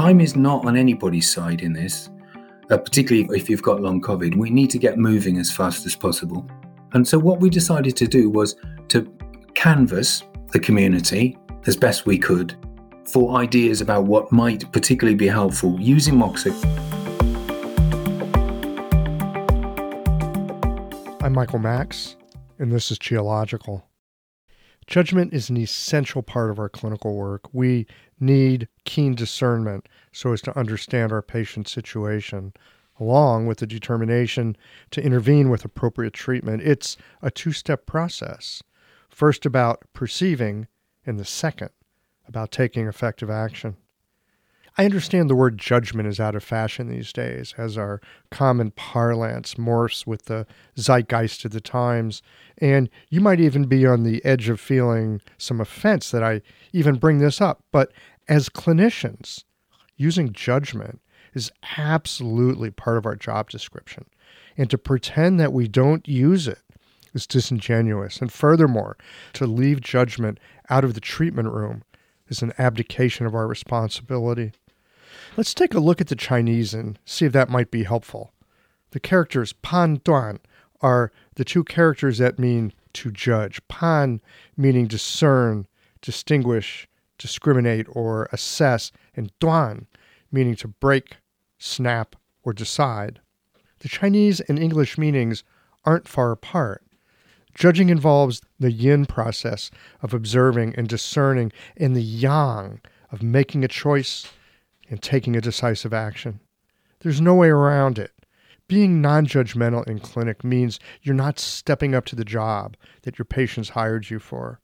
time is not on anybody's side in this, uh, particularly if you've got long COVID. We need to get moving as fast as possible. And so, what we decided to do was to canvass the community as best we could for ideas about what might particularly be helpful using Moxa. I'm Michael Max, and this is Qiological. Judgment is an essential part of our clinical work. We need keen discernment so as to understand our patient's situation, along with the determination to intervene with appropriate treatment. It's a two step process. First, about perceiving, and the second, about taking effective action. I understand the word judgment is out of fashion these days as our common parlance morphs with the zeitgeist of the times. And you might even be on the edge of feeling some offense that I even bring this up. But as clinicians, using judgment is absolutely part of our job description. And to pretend that we don't use it is disingenuous. And furthermore, to leave judgment out of the treatment room is an abdication of our responsibility. Let's take a look at the Chinese and see if that might be helpful. The characters pan duan are the two characters that mean to judge. Pan meaning discern, distinguish, discriminate, or assess, and duan meaning to break, snap, or decide. The Chinese and English meanings aren't far apart. Judging involves the yin process of observing and discerning, and the yang of making a choice and taking a decisive action. There's no way around it. Being non judgmental in clinic means you're not stepping up to the job that your patients hired you for.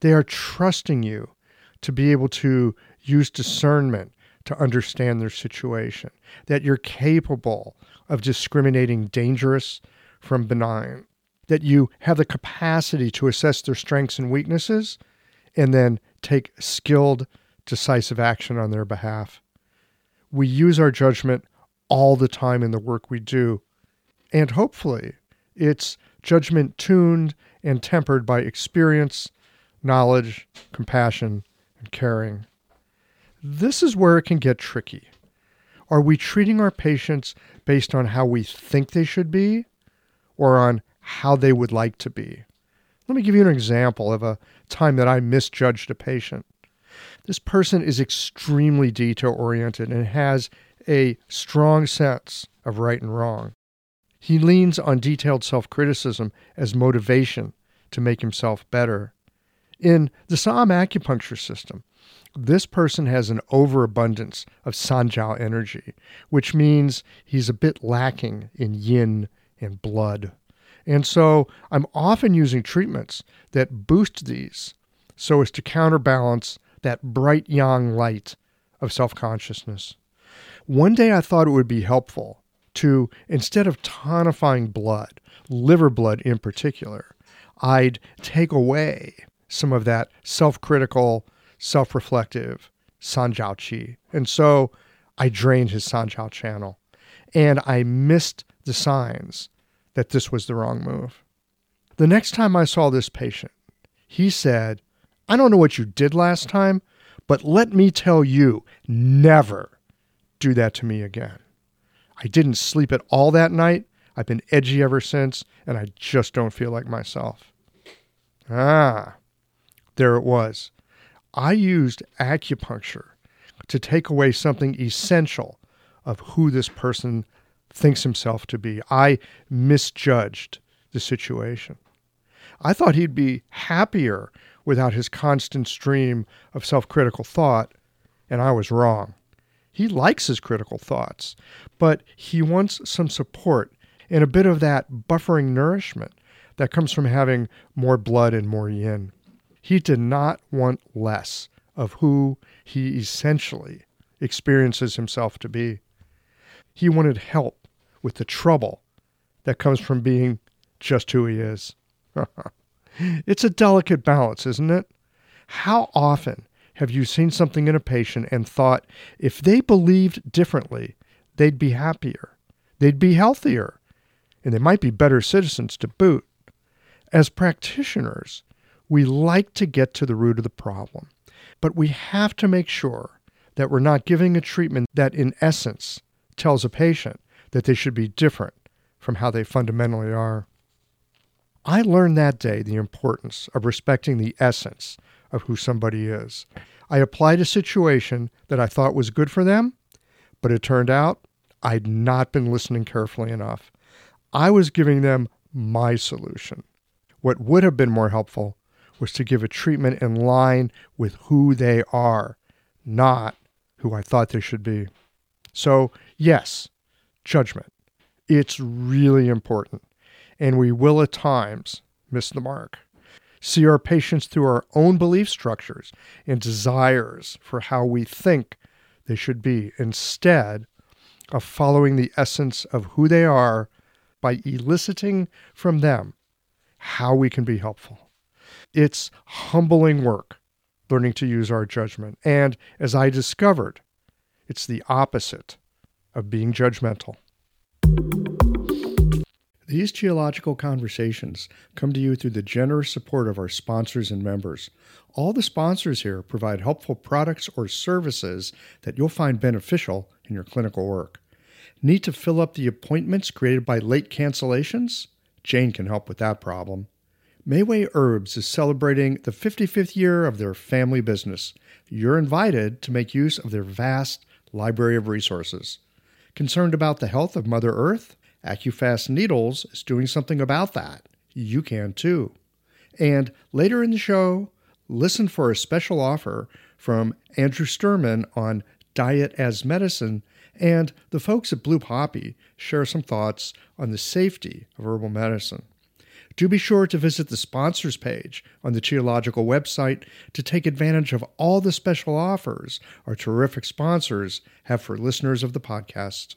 They are trusting you to be able to use discernment to understand their situation, that you're capable of discriminating dangerous from benign, that you have the capacity to assess their strengths and weaknesses and then take skilled, decisive action on their behalf. We use our judgment all the time in the work we do. And hopefully, it's judgment tuned and tempered by experience, knowledge, compassion, and caring. This is where it can get tricky. Are we treating our patients based on how we think they should be or on how they would like to be? Let me give you an example of a time that I misjudged a patient. This person is extremely detail oriented and has a strong sense of right and wrong. He leans on detailed self criticism as motivation to make himself better. In the Saam acupuncture system, this person has an overabundance of Sanjiao energy, which means he's a bit lacking in yin and blood. And so I'm often using treatments that boost these so as to counterbalance that bright yang light of self consciousness. One day I thought it would be helpful to, instead of tonifying blood, liver blood in particular, I'd take away some of that self critical, self reflective Sanjiao Qi. And so I drained his Sanjiao channel and I missed the signs that this was the wrong move. The next time I saw this patient, he said, I don't know what you did last time, but let me tell you, never do that to me again. I didn't sleep at all that night. I've been edgy ever since, and I just don't feel like myself. Ah, there it was. I used acupuncture to take away something essential of who this person thinks himself to be. I misjudged the situation. I thought he'd be happier without his constant stream of self critical thought, and I was wrong. He likes his critical thoughts, but he wants some support and a bit of that buffering nourishment that comes from having more blood and more yin. He did not want less of who he essentially experiences himself to be. He wanted help with the trouble that comes from being just who he is. It's a delicate balance, isn't it? How often have you seen something in a patient and thought if they believed differently, they'd be happier, they'd be healthier, and they might be better citizens to boot? As practitioners, we like to get to the root of the problem, but we have to make sure that we're not giving a treatment that, in essence, tells a patient that they should be different from how they fundamentally are. I learned that day the importance of respecting the essence of who somebody is. I applied a situation that I thought was good for them, but it turned out I'd not been listening carefully enough. I was giving them my solution. What would have been more helpful was to give a treatment in line with who they are, not who I thought they should be. So, yes, judgment. It's really important, and we will at times miss the mark. See our patients through our own belief structures and desires for how we think they should be instead of following the essence of who they are by eliciting from them how we can be helpful. It's humbling work learning to use our judgment. And as I discovered, it's the opposite of being judgmental. These Qiological conversations come to you through the generous support of our sponsors and members. All the sponsors here provide helpful products or services that you'll find beneficial in your clinical work. Need to fill up the appointments created by late cancellations? Jane can help with that problem. Mayway Herbs is celebrating the 55th year of their family business. You're invited to make use of their vast library of resources. Concerned about the health of Mother Earth? AcuFast Needles is doing something about that. You can too. And later in the show, listen for a special offer from Andrew Sturman on diet as medicine, and the folks at Blue Poppy share some thoughts on the safety of herbal medicine. Do be sure to visit the sponsors page on the Qiological website to take advantage of all the special offers our terrific sponsors have for listeners of the podcast.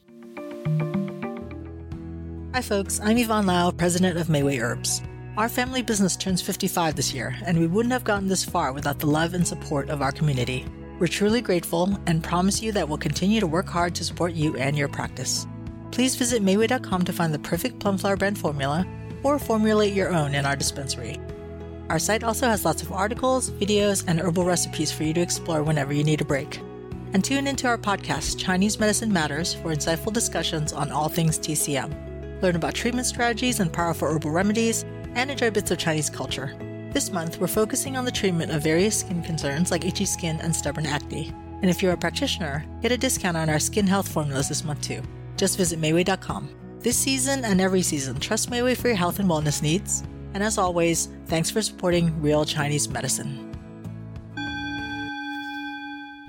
Hi, folks. I'm Yvonne Lau, president of Mayway Herbs. Our family business turns 55 this year, and we wouldn't have gotten this far without the love and support of our community. We're truly grateful and promise you that we'll continue to work hard to support you and your practice. Please visit Mayway.com to find the perfect plum flower brand formula or formulate your own in our dispensary. Our site also has lots of articles, videos, and herbal recipes for you to explore whenever you need a break. And tune into our podcast, Chinese Medicine Matters, for insightful discussions on all things TCM learn about treatment strategies and powerful herbal remedies, and enjoy bits of Chinese culture. This month, we're focusing on the treatment of various skin concerns like itchy skin and stubborn acne. And if you're a practitioner, get a discount on our skin health formulas this month too. Just visit Mayway.com. This season and every season, trust Mayway for your health and wellness needs. And as always, thanks for supporting real Chinese medicine.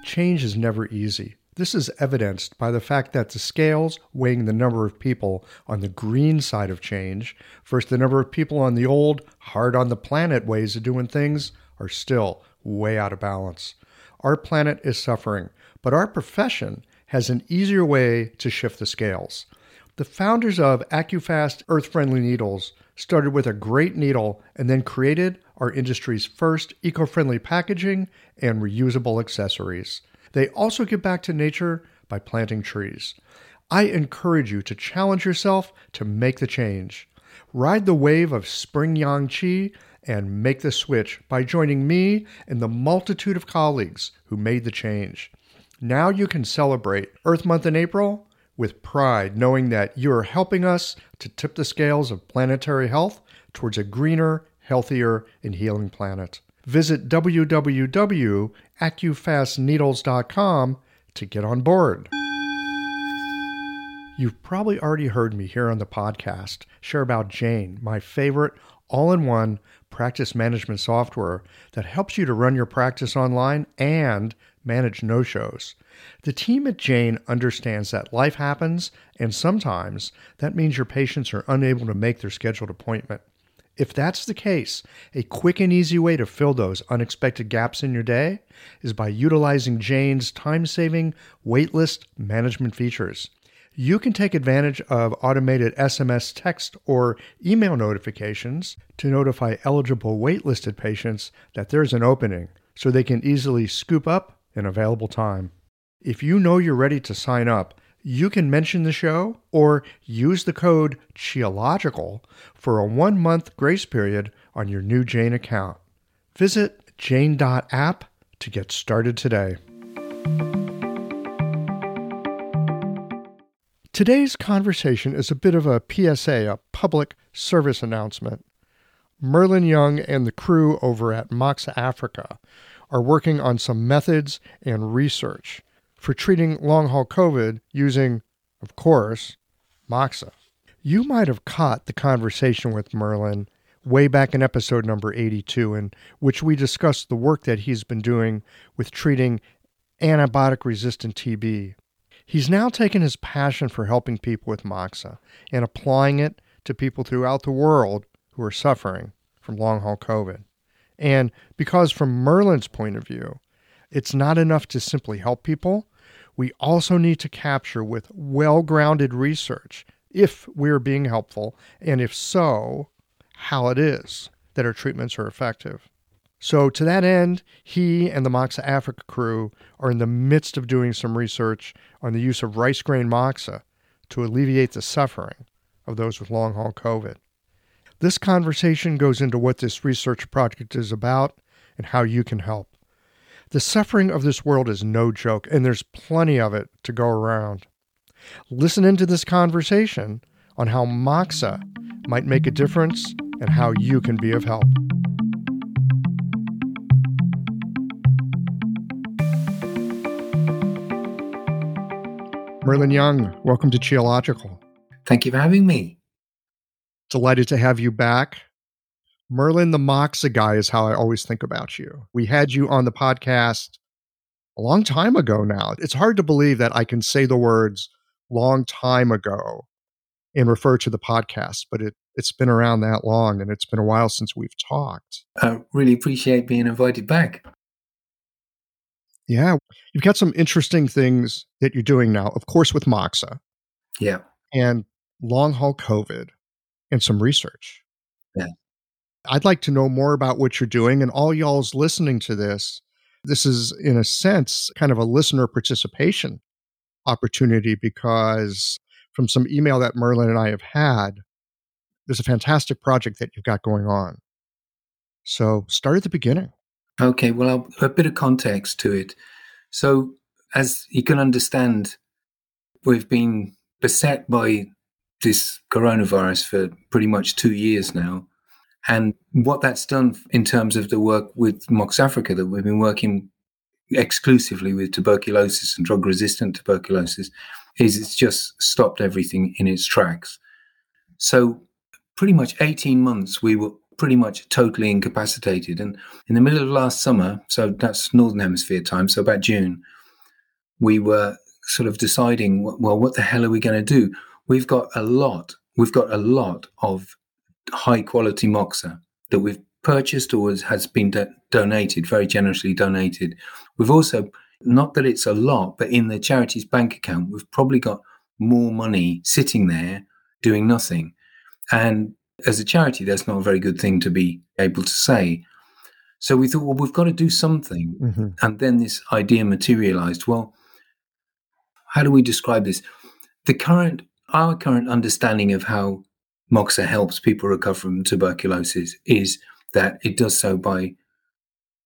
Change is never easy. This is evidenced by the fact that the scales weighing the number of people on the green side of change versus the number of people on the old, hard on the planet ways of doing things are still way out of balance. Our planet is suffering, but our profession has an easier way to shift the scales. The founders of AcuFast Earth Friendly Needles started with a great needle and then created our industry's first eco friendly packaging and reusable accessories. They also give back to nature by planting trees. I encourage you to challenge yourself to make the change. Ride the wave of spring yang qi and make the switch by joining me and the multitude of colleagues who made the change. Now you can celebrate Earth Month in April with pride, knowing that you are helping us to tip the scales of planetary health towards a greener, healthier, and healing planet. Visit www.acufastneedles.com to get on board. You've probably already heard me here on the podcast share about Jane, my favorite all in one practice management software that helps you to run your practice online and manage no shows. The team at Jane understands that life happens, and sometimes that means your patients are unable to make their scheduled appointment. If that's the case, a quick and easy way to fill those unexpected gaps in your day is by utilizing Jane's time saving waitlist management features. You can take advantage of automated SMS text or email notifications to notify eligible waitlisted patients that there's an opening so they can easily scoop up an available time. If you know you're ready to sign up, you can mention the show or use the code QIOLOGICAL for a one month grace period on your new Jane account. Visit jane.app to get started today. Today's conversation is a bit of a PSA, a public service announcement. Merlin Young and the crew over at Moxa Africa are working on some methods and research for treating long haul COVID using, of course, Moxa. You might have caught the conversation with Merlin way back in episode number 82, in which we discussed the work that he's been doing with treating antibiotic resistant TB. He's now taken his passion for helping people with Moxa and applying it to people throughout the world who are suffering from long haul COVID. And because, from Merlin's point of view, it's not enough to simply help people, we also need to capture with well grounded research if we're being helpful, and if so, how it is that our treatments are effective. So, to that end, he and the Moxa Africa crew are in the midst of doing some research on the use of rice grain moxa to alleviate the suffering of those with long haul COVID. This conversation goes into what this research project is about and how you can help. The suffering of this world is no joke, and there's plenty of it to go around. Listen into this conversation on how Moxa might make a difference and how you can be of help. Merlin Young, welcome to Qiological. Thank you for having me. Delighted to have you back. Merlin the Moxa guy is how I always think about you. We had you on the podcast a long time ago now. It's hard to believe that I can say the words long time ago and refer to the podcast, but it, it's been around that long and it's been a while since we've talked. I really appreciate being invited back. Yeah. You've got some interesting things that you're doing now, of course, with Moxa. Yeah. And long haul COVID and some research. Yeah. I'd like to know more about what you're doing and all y'all's listening to this. This is, in a sense, kind of a listener participation opportunity because from some email that Merlin and I have had, there's a fantastic project that you've got going on. So start at the beginning. Okay, well, I'll, a bit of context to it. So, as you can understand, we've been beset by this coronavirus for pretty much two years now. And what that's done in terms of the work with Moxa Africa that we've been working exclusively with tuberculosis and drug resistant tuberculosis is it's just stopped everything in its tracks. So, pretty much 18 months, we were pretty much totally incapacitated. And in the middle of last summer, so that's Northern Hemisphere time, so about June, we were sort of deciding, well, what the hell are we going to do? We've got a lot, we've got a lot of high quality moxa that we've purchased or has been do- donated, very generously donated. We've also, not that it's a lot, but in the charity's bank account, we've probably got more money sitting there doing nothing. And as a charity, that's not a very good thing to be able to say. So we thought, well, we've got to do something. Mm-hmm. And then this idea materialized. Well, how do we describe this? The current, our current understanding of how Moxa helps people recover from tuberculosis is that it does so by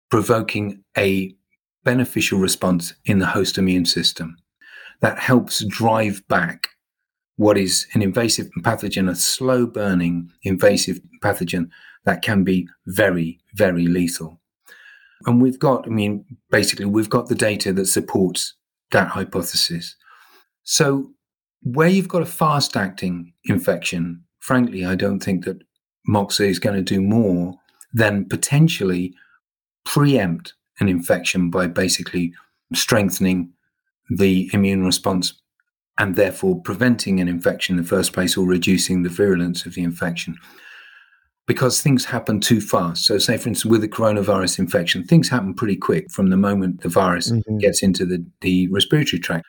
provoking a beneficial response in the host immune system that helps drive back what is an invasive pathogen, a slow burning invasive pathogen that can be very, very lethal. And we've got, I mean, basically, we've got the data that supports that hypothesis. So, where you've got a fast acting infection, frankly, I don't think that Moxa is going to do more than potentially preempt an infection by basically strengthening the immune response and therefore preventing an infection in the first place or reducing the virulence of the infection. Because things happen too fast. So, say, for instance, with a coronavirus infection, things happen pretty quick from the moment the virus mm-hmm. gets into the, the respiratory tract.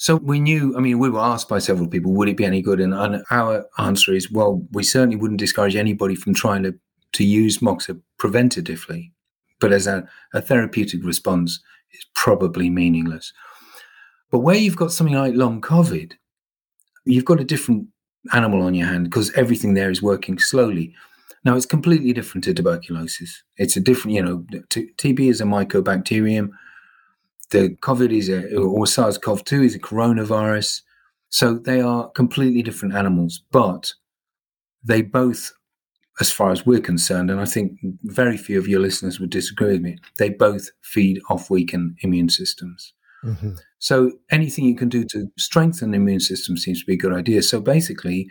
So, we knew, I mean, we were asked by several people, would it be any good? And our answer is, well, we certainly wouldn't discourage anybody from trying to, to use Moxa preventatively. But as a, a therapeutic response, it's probably meaningless. But where you've got something like long COVID, you've got a different animal on your hand because everything there is working slowly. Now, it's completely different to tuberculosis. It's a different, you know, t- TB is a mycobacterium. The COVID is a, or SARS CoV 2 is a coronavirus. So they are completely different animals, but they both, as far as we're concerned, and I think very few of your listeners would disagree with me, they both feed off weakened immune systems. Mm-hmm. So anything you can do to strengthen the immune system seems to be a good idea. So basically,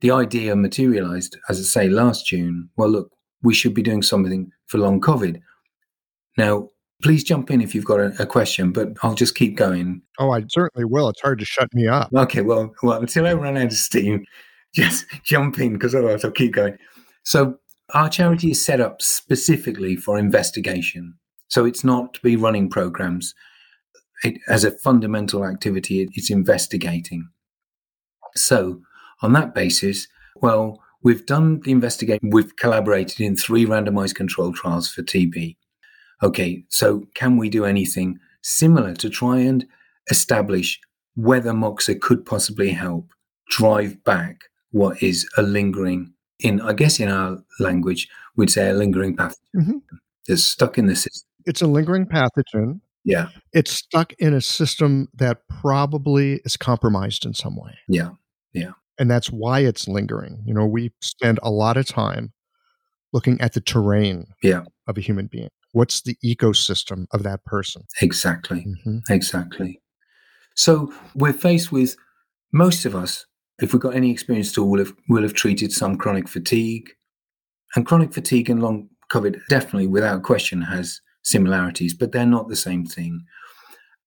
the idea materialized, as I say, last June. Well, look, we should be doing something for long COVID. Now, please jump in if you've got a, a, question, but I'll just keep going. Oh, I certainly will. It's hard to shut me up. Okay, well, well until I run out of steam, just jump in because otherwise I'll keep going. So, our charity is set up specifically for investigation. So, it's not to be running programs. It, as a fundamental activity, it, it's investigating. So, on that basis, well, we've done the investigation. We've collaborated in three randomized control trials for TB okay, so can we do anything similar to try and establish whether Moxa could possibly help drive back what is a lingering, in I guess in our language, we'd say a lingering pathogen mm-hmm. that's stuck in the system. It's a lingering pathogen. Yeah. It's stuck in a system that probably is compromised in some way. Yeah. Yeah. And that's why it's lingering. You know, we spend a lot of time looking at the terrain yeah. of a human being what's the ecosystem of that person? Exactly. Mm-hmm. exactly. So we're faced with most of us if we've got any experience at all will have, will have treated some chronic fatigue. And chronic fatigue and long covid definitely without question has similarities but they're not the same thing.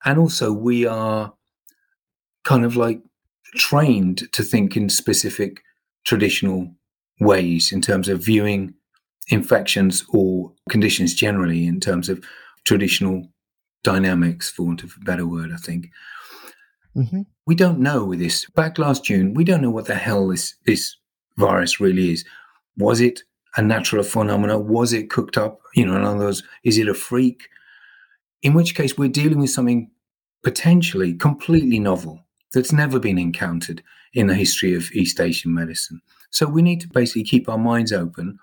And also we are kind of like trained to think in specific traditional ways in terms of viewing infections or conditions generally in terms of traditional dynamics, for want of a better word, I think. Mm-hmm. We don't know with this. Back last June, we don't know what the hell this, this virus really is. Was it a natural phenomenon? Was it cooked up? You know, in other words, is it a freak? In which case, we're dealing with something potentially completely novel that's never been encountered in the history of East Asian medicine. So we need to basically keep our minds open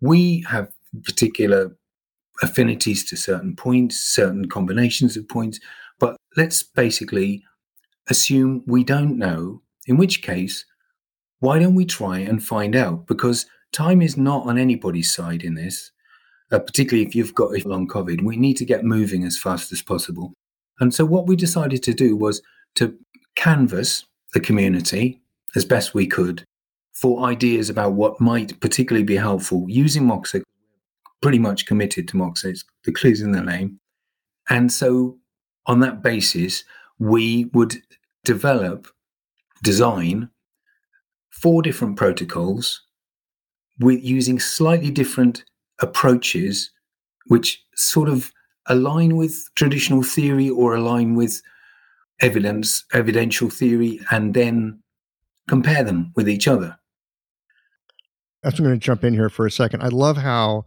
we have particular affinities to certain points, certain combinations of points, but let's basically assume we don't know, in which case, why don't we try and find out? Because time is not on anybody's side in this, uh, particularly if you've got a long COVID. We need to get moving as fast as possible. And so, what we decided to do was to canvass the community as best we could for ideas about what might particularly be helpful using Moxa. Pretty much committed to Moxa, it's the clues in the name. And so, on that basis, we would develop, design four different protocols with using slightly different approaches, which sort of align with traditional theory or align with evidence, evidential theory, and then compare them with each other. I'm going to jump in here for a second. I love how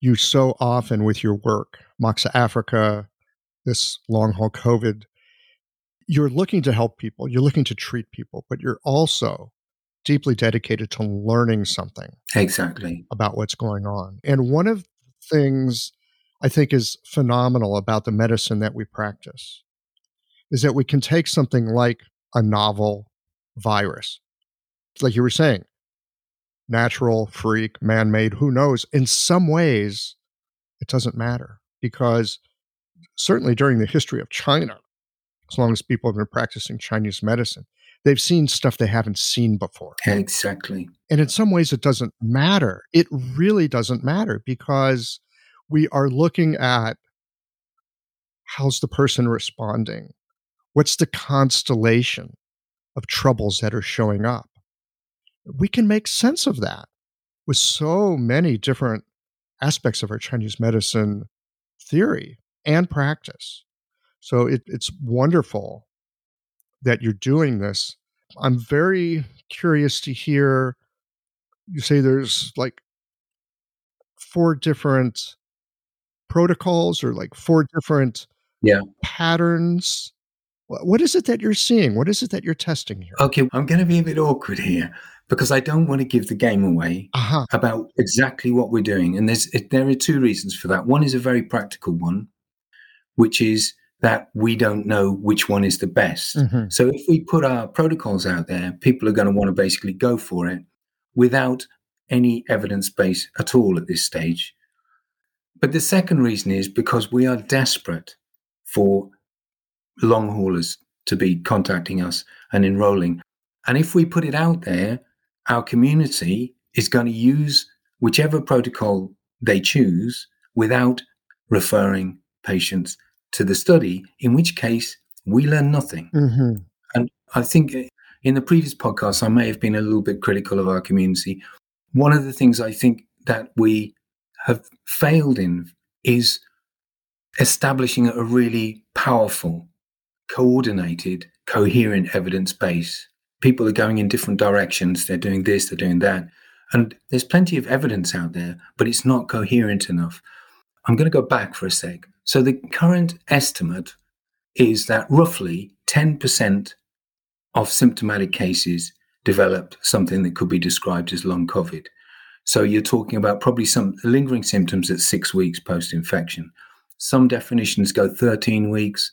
you so often with your work, Moxa Africa, this long haul COVID, you're looking to help people, you're looking to treat people, but you're also deeply dedicated to learning something exactly about what's going on. And one of the things I think is phenomenal about the medicine that we practice is that we can take something like a novel virus, like you were saying, natural, freak, man made, who knows? In some ways, it doesn't matter because certainly during the history of China, as long as people have been practicing Chinese medicine, they've seen stuff they haven't seen before. Exactly. And in some ways, it doesn't matter. It really doesn't matter because we are looking at how's the person responding? What's the constellation of troubles that are showing up? We can make sense of that with so many different aspects of our Chinese medicine theory and practice. So it, it's wonderful that you're doing this. I'm very curious to hear you say there's like four different protocols or like four different yeah. patterns. What is it that you're seeing? What is it that you're testing here? Okay, I'm going to be a bit awkward here because I don't want to give the game away uh-huh. about exactly what we're doing. And there's there are two reasons for that. One is a very practical one, which is that we don't know which one is the best. Mm-hmm. So if we put our protocols out there, people are going to want to basically go for it without any evidence base at all at this stage. But the second reason is because we are desperate for long haulers to be contacting us and enrolling. And if we put it out there, our community is going to use whichever protocol they choose without referring patients to the study, in which case we learn nothing. Mm-hmm. And I think in the previous podcast, I may have been a little bit critical of our community. One of the things I think that we have failed in is establishing a really powerful, coordinated, coherent evidence base. People are going in different directions. They're doing this, they're doing that. And there's plenty of evidence out there, but it's not coherent enough. I'm going to go back for a sec. So the current estimate is that roughly 10% of symptomatic cases developed something that could be described as long COVID. So you're talking about probably some lingering symptoms at six weeks post infection. Some definitions go 13 weeks.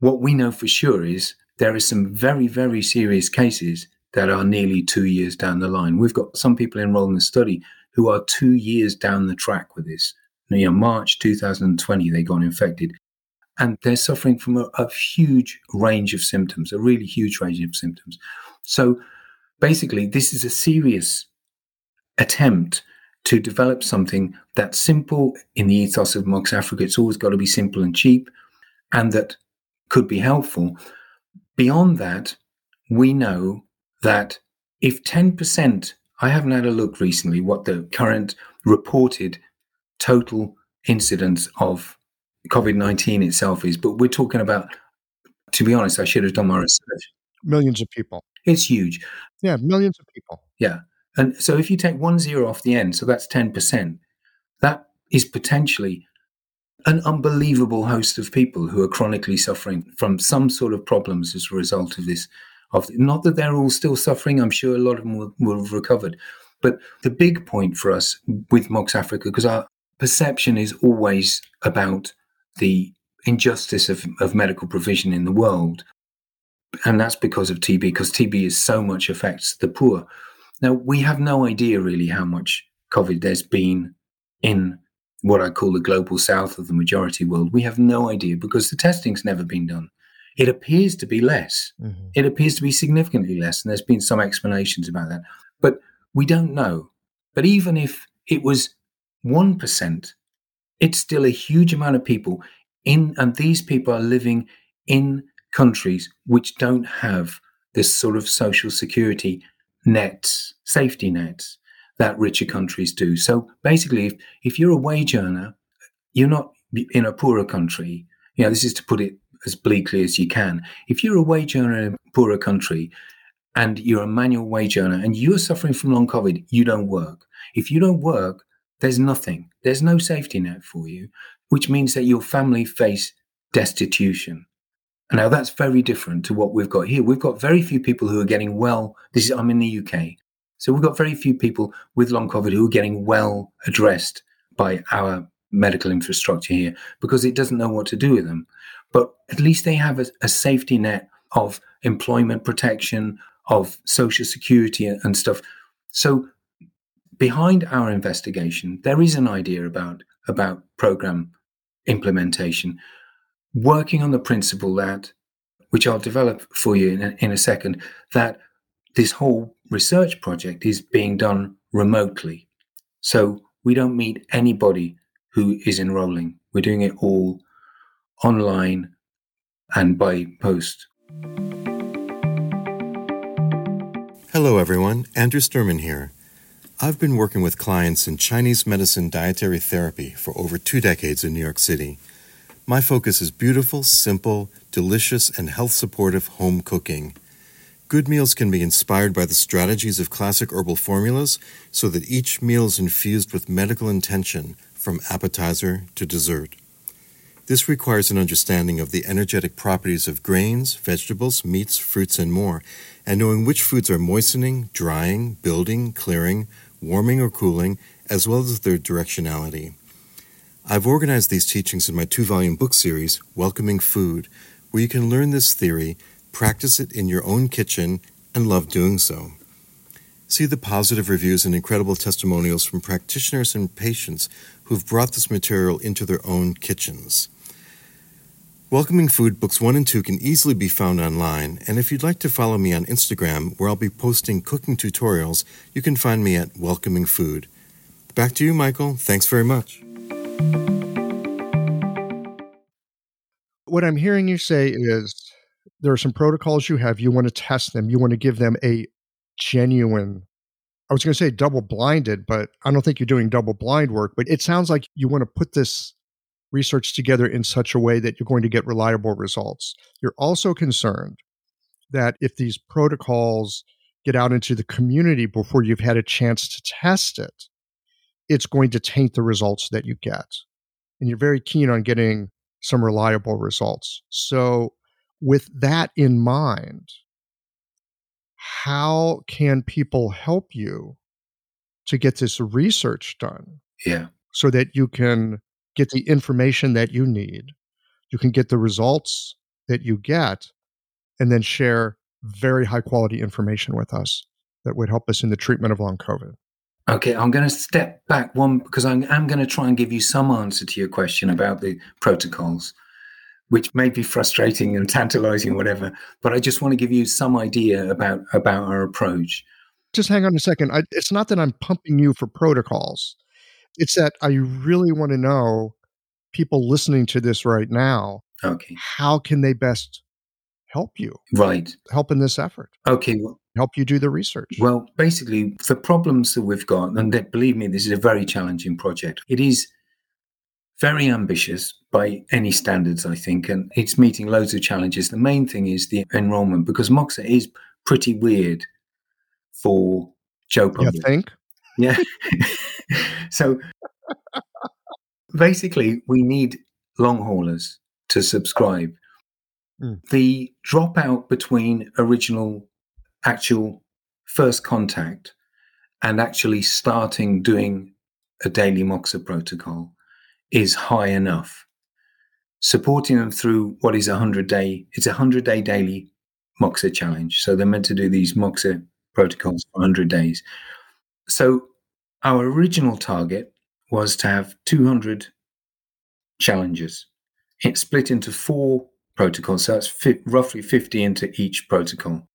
What we know for sure is there are some very, very serious cases that are nearly two years down the line. We've got some people enrolled in the study who are two years down the track with this. You know, March 2020, they got infected. And they're suffering from a, a huge range of symptoms, a really huge range of symptoms. So basically, this is a serious attempt to develop something that's simple in the ethos of Mox Africa. It's always got to be simple and cheap, and that could be helpful. Beyond that, we know that if 10%, I haven't had a look recently what the current reported total incidence of COVID 19 itself is, but we're talking about, to be honest, I should have done my research. Millions of people. It's huge. Yeah, millions of people. Yeah. And so if you take one zero off the end, so that's 10%, that is potentially an unbelievable host of people who are chronically suffering from some sort of problems as a result of this of not that they're all still suffering. I'm sure a lot of them will, will have recovered. But the big point for us with Mox Africa, because our perception is always about the injustice of, of medical provision in the world. And that's because of TB, because TB is so much affects the poor. Now, we have no idea really how much COVID there's been in what I call the global south of the majority world. We have no idea because the testing's never been done. It appears to be less. Mm-hmm. It appears to be significantly less. And there's been some explanations about that. But we don't know. But even if it was 1%, it's still a huge amount of people in, and these people are living in countries which don't have this sort of social security nets, safety nets that richer countries do. So basically, if, if you're a wage earner, you're not in a poorer country. You know, this is to put it as bleakly as you can. If you're a wage earner in a poorer country and you're a manual wage earner and you're suffering from long COVID, you don't work. If you don't work, there's nothing. There's no safety net for you, which means that your family face destitution. Now that's very different to what we've got here. We've got very few people who are getting well. This is I'm in the UK. So we've got very few people with long COVID who are getting well addressed by our medical infrastructure here because it doesn't know what to do with them but at least they have a, a safety net of employment protection, of social security and stuff. So behind our investigation, there is an idea about about program implementation, working on the principle that, which I'll develop for you in a, in a second, that this whole research project is being done remotely. So we don't meet anybody who is enrolling. We're doing it all online and by post. Hello, everyone. Andrew Sturman here. I've been working with clients in Chinese medicine dietary therapy for over two decades in New York City. My focus is beautiful, simple, delicious, and health supportive home cooking. Good meals can be inspired by the strategies of classic herbal formulas so that each meal is infused with medical intention from appetizer to dessert. This requires an understanding of the energetic properties of grains, vegetables, meats, fruits, and more, and knowing which foods are moistening, drying, building, clearing, warming, or cooling, as well as their directionality. I've organized these teachings in my two volume book series, Welcoming Food, where you can learn this theory, practice it in your own kitchen, and love doing so. See the positive reviews and incredible testimonials from practitioners and patients who've brought this material into their own kitchens. Welcoming Food Books 1 and 2 can easily be found online, and if you'd like to follow me on Instagram, where I'll be posting cooking tutorials, you can find me at Welcoming Food. Back to you, Michael. Thanks very much. What I'm hearing you say is there are some protocols you have, you want to test them, you want to give them a genuine I was going to say double blinded, but I don't think you're doing double blind work. But it sounds like you want to put this research together in such a way that you're going to get reliable results. You're also concerned that if these protocols get out into the community before you've had a chance to test it, it's going to taint the results that you get. And you're very keen on getting some reliable results. So, with that in mind, how can people help you to get this research done? Yeah. So that you can get the information that you need, you can get the results that you get, and then share very high quality information with us that would help us in the treatment of long COVID. Okay, I'm going to step back one because I'm, I'm going to try and give you some answer to your question about the protocols, which may be frustrating and tantalizing, whatever. But I just want to give you some idea about about our approach. Just hang on a second. I, it's not that I'm pumping you for protocols. It's that I really want to know people listening to this right now. Okay. How can they best help you? Right. Help in this effort. Okay. Well, help you do the research. Well, basically, the problems that we've got, and that, believe me, this is a very challenging project. It is very ambitious by any standards, I think, and it's meeting loads of challenges. The main thing is the enrollment because Moxa is pretty weird for Joe Public. You think? Yeah. so basically, we need long haulers to subscribe. Mm. The dropout between original, actual first contact and actually starting doing a daily Moxa protocol is high enough. Supporting them through what is a 100 day, it's a 100 day daily Moxa challenge. So they're meant to do these Moxa protocols for 100 days. So our original target was to have 200 challenges. It's split into four protocols, so that's fi- roughly 50 into each protocol.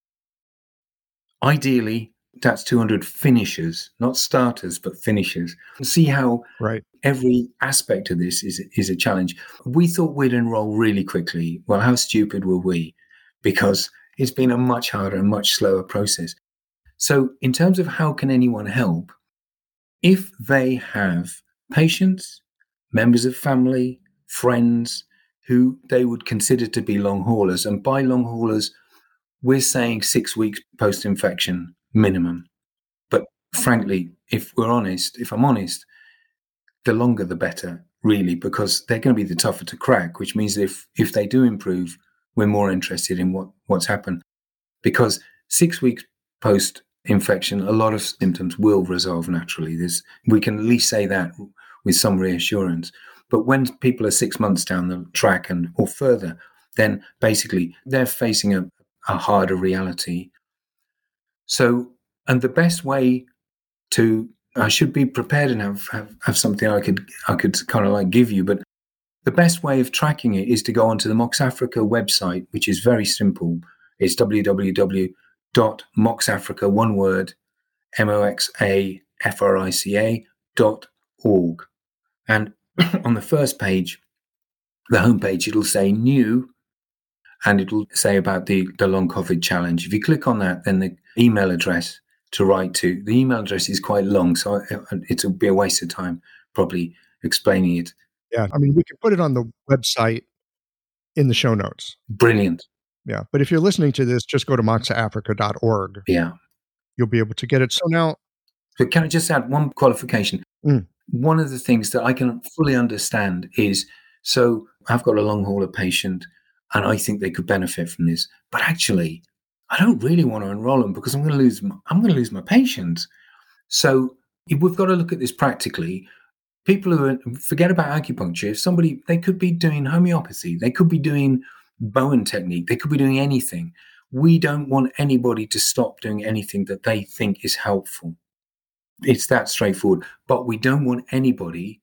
Ideally, that's 200 finishers, not starters, but finishers. See how right. Every aspect of this is, is a challenge. We thought we'd enroll really quickly. Well, how stupid were we? Because it's been a much harder and much slower process. So, in terms of how can anyone help, if they have patients, members of family, friends who they would consider to be long haulers, and by long haulers, we're saying six weeks post infection minimum. But frankly, if we're honest, if I'm honest, the longer the better, really, because they're going to be the tougher to crack, which means if if they do improve, we're more interested in what, what's happened. Because six weeks post infection, a lot of symptoms will resolve naturally. There's, we can at least say that with some reassurance. But when people are six months down the track and or further, then basically they're facing a, a harder reality. So, and the best way to I should be prepared and have, have, have something I could I could kind of like give you, but the best way of tracking it is to go onto the Mox Africa website, which is very simple. It's www dot moxafrica one word m o x a f r i c a dot org, and on the first page, the homepage, it'll say new, and it'll say about the the long COVID challenge. If you click on that, then the email address to write to. The email address is quite long, so it'll be a waste of time probably explaining it. Yeah, I mean, we can put it on the website in the show notes. Brilliant. Yeah. But if you're listening to this, just go to moxafrica.org. Yeah. You'll be able to get it. So now. But can I just add one qualification? Mm. One of the things that I can fully understand is so I've got a long hauler patient and I think they could benefit from this. But actually, I don't really want to enroll them because I'm going to lose my, I'm going to lose my patients. So we've got to look at this practically. people who are, forget about acupuncture. If somebody, they could be doing homeopathy, they could be doing Bowen technique, they could be doing anything. We don't want anybody to stop doing anything that they think is helpful. It's that straightforward. But we don't want anybody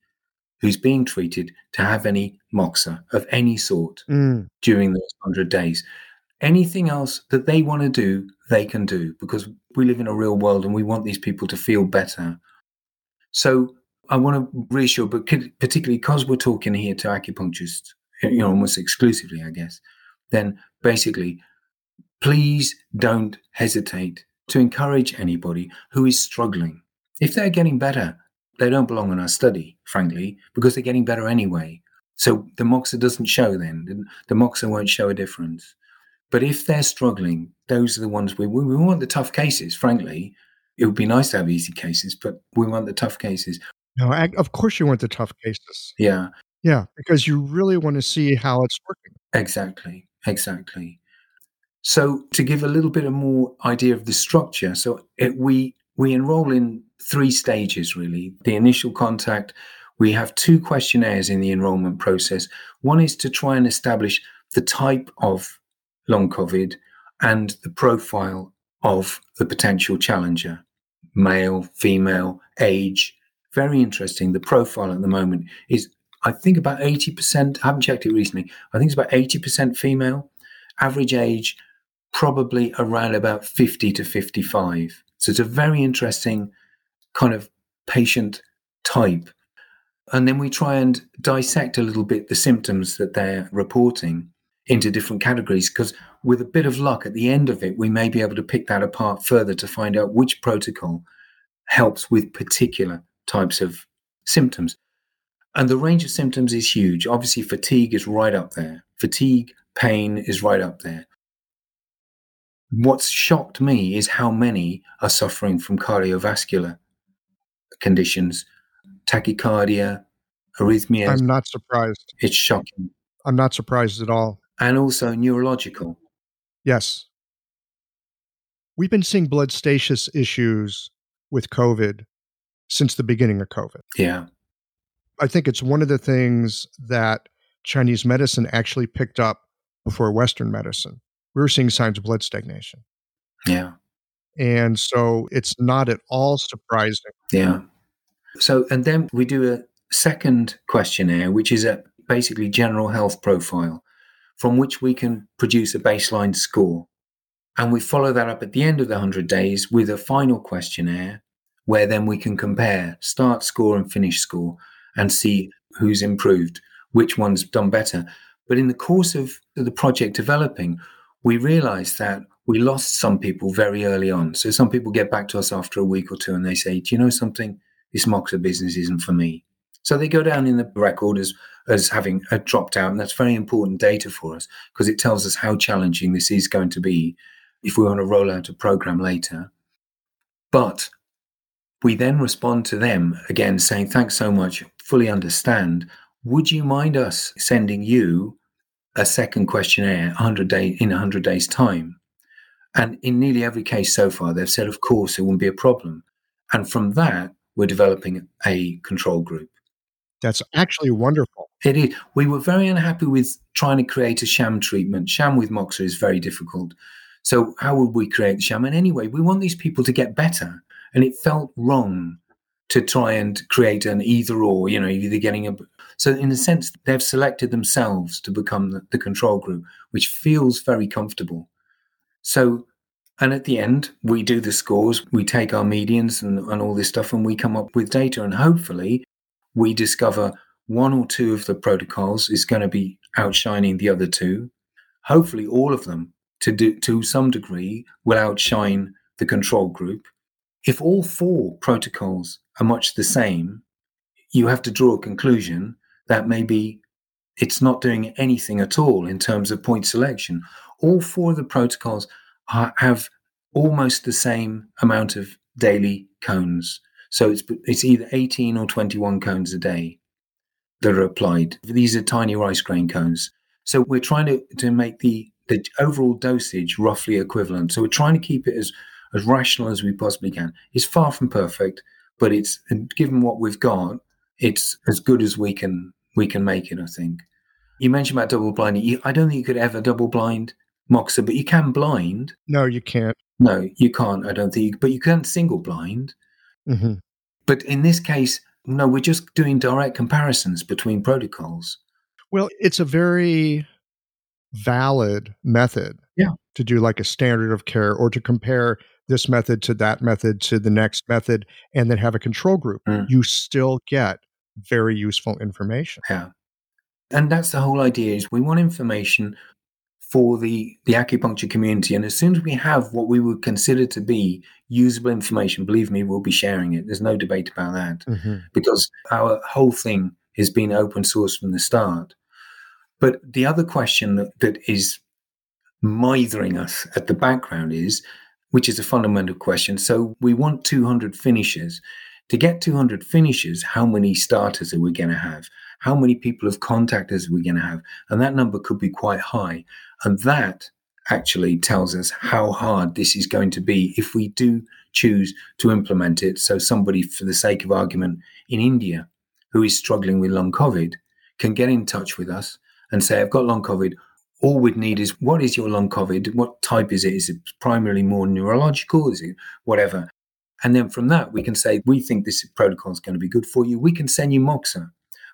who's being treated to have any moxa of any sort Mm. during those 100 days. Anything else that they want to do, they can do because we live in a real world and we want these people to feel better. So I want to reassure, but particularly because we're talking here to acupuncturists, you know, almost exclusively, I guess, then basically, please don't hesitate to encourage anybody who is struggling. If they're getting better, they don't belong in our study, frankly, because they're getting better anyway. So the moxa doesn't show then. The, moxa won't show a difference. But if they're struggling, those are the ones we, we, we want the tough cases, frankly. It would be nice to have easy cases, but we want the tough cases. No, ac- of course you want the tough cases. Yeah, Yeah, because you really want to see how it's working. exactly. Exactly. So to give a little bit of more idea of the structure, so it, we we enroll in three stages really. The initial contact, we have two questionnaires in the enrollment process. One is to try and establish the type of long COVID and the profile of the potential challenger, male, female, age. Very interesting. The profile at the moment is, I think, about 80%. I haven't checked it recently. I think it's about 80% female. Average age, probably around about 50 to 55. So it's a very interesting kind of patient type. And then we try and dissect a little bit the symptoms that they're reporting into different categories because with a bit of luck at the end of it, we may be able to pick that apart further to find out which protocol helps with particular types of symptoms. And the range of symptoms is huge. Obviously, fatigue is right up there. Fatigue, pain is right up there. What's shocked me is how many are suffering from cardiovascular conditions, tachycardia, arrhythmias. I'm not surprised. it's shocking. I'm not surprised at all. And also neurological. Yes. We've been seeing blood stasis issues with COVID since the beginning of COVID. Yeah. I think it's one of the things that Chinese medicine actually picked up before Western medicine. We were seeing signs of blood stagnation. Yeah. And so it's not at all surprising. Yeah. So, and then we do a second questionnaire, which is a basically general health profile from which we can produce a baseline score. And we follow that up at the end of the 100 days with a final questionnaire where then we can compare start score and finish score and see who's improved, which one's done better. But in the course of the project developing, we realized that we lost some people very early on. So some people get back to us after a week or two and they say, Do you know something? This Moxa business isn't for me. So they go down in the record as, as having dropped out. And that's very important data for us because it tells us how challenging this is going to be if we want to roll out a program later. But we then respond to them again saying, Thanks so much, fully understand. Would you mind us sending you a second questionnaire 100 day, in 100 days' time? And in nearly every case so far, they've said, Of course, it wouldn't be a problem. And from that, we're developing a control group. That's actually wonderful. It is. We were very unhappy with trying to create a sham treatment. Sham with Moxa is very difficult. So how would we create the sham? And anyway, we want these people to get better. And it felt wrong to try and create an either or, you know, either getting a. So in a sense, they've selected themselves to become the, the control group, which feels very comfortable. So, and at the end, we do the scores, we take our medians and, and all this stuff, and we come up with data. And hopefully, we discover one or two of the protocols is going to be outshining the other two. Hopefully, all of them to do to some degree will outshine the control group. If all four protocols are much the same, you have to draw a conclusion that maybe it's not doing anything at all in terms of point selection. All four of the protocols are, have almost the same amount of daily cones. So it's it's either 18 or 21 cones a day that are applied. These are tiny rice grain cones. So we're trying to, to make the, the overall dosage roughly equivalent. So we're trying to keep it as, as rational as we possibly can. It's far from perfect, but it's given what we've got, it's as good as we can we can make it. I think. You mentioned about double blinding. I don't think you could ever double blind Moxa, but you can blind. No, you can't. No, you can't. I don't think. But you can single blind. Mm-hmm. But in this case, no, we're just doing direct comparisons between protocols. Well, it's a very valid method. Yeah. To do like a standard of care or to compare this method to that method to the next method and then have a control group. Mm. You still get very useful information. Yeah. And that's the whole idea is we want information for the, the acupuncture community. And as soon as we have what we would consider to be usable information, believe me, we'll be sharing it. There's no debate about that Mm-hmm. because our whole thing has been open source from the start. But the other question that, that is mithering us at the background is, which is a fundamental question. So we want 200 finishers. To get 200 finishers, how many starters are we going to have? How many people of contact are we going to have? And that number could be quite high. And that actually tells us how hard this is going to be if we do choose to implement it. So somebody, for the sake of argument, in India who is struggling with long COVID can get in touch with us and say, I've got long COVID. All we'd need is what is your long COVID? What type is it? Is it primarily more neurological? Is it whatever? And then from that, we can say, we think this protocol is going to be good for you. We can send you Moxa.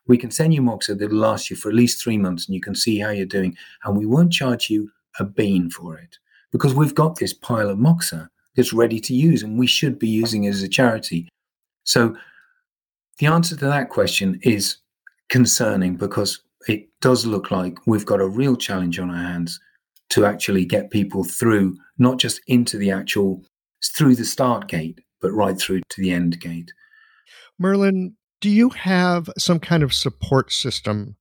We can send you Moxa that'll last you for at least three months and you can see how you're doing. And we won't charge you a bean for it because we've got this pile of Moxa that's ready to use and we should be using it as a charity. So the answer to that question is concerning because it does look like we've got a real challenge on our hands to actually get people through, not just into the actual, through the start gate, but right through to the end gate. Merlin, do you have some kind of support system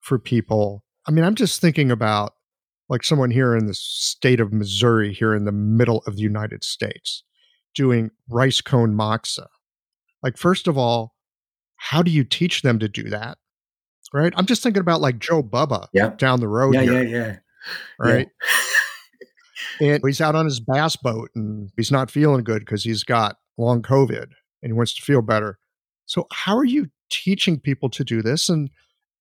for people? I mean, I'm just thinking about like someone here in the state of Missouri, here in the middle of the United States, doing rice cone moxa. Like, first of all, how do you teach them to do that? Right? I'm just thinking about like Joe Bubba Yeah. down the road Yeah, here, yeah, yeah. right? And he's out on his bass boat and he's not feeling good because he's got long COVID and he wants to feel better. So how are you teaching people to do this? And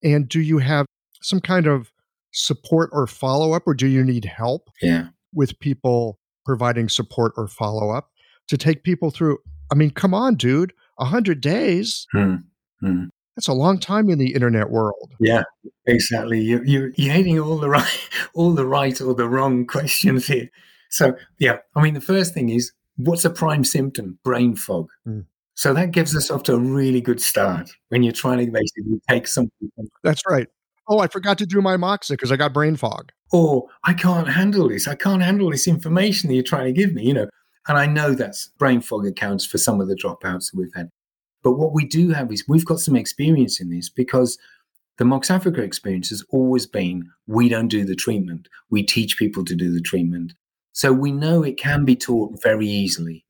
and do you have some kind of support or follow up, or do you need help Yeah. with people providing support or follow up to take people through? I mean, come on, dude, a hundred days. Hmm. Hmm. That's a long time in the internet world. Yeah, exactly. You, you, you're hitting all the right, all the right or the wrong questions here. So, yeah, I mean, the first thing is what's a prime symptom? Brain fog. Mm. So that gives us off to a really good start when you're trying to basically take something, That's right. Oh, I forgot to do my moxa because I got brain fog. or I can't handle this. I can't handle this information that you're trying to give me, you know. And I know that's brain fog accounts for some of the dropouts that we've had. But what we do have is we've got some experience in this because the Moxafrica experience has always been we don't do the treatment. We teach people to do the treatment. So we know it can be taught very easily.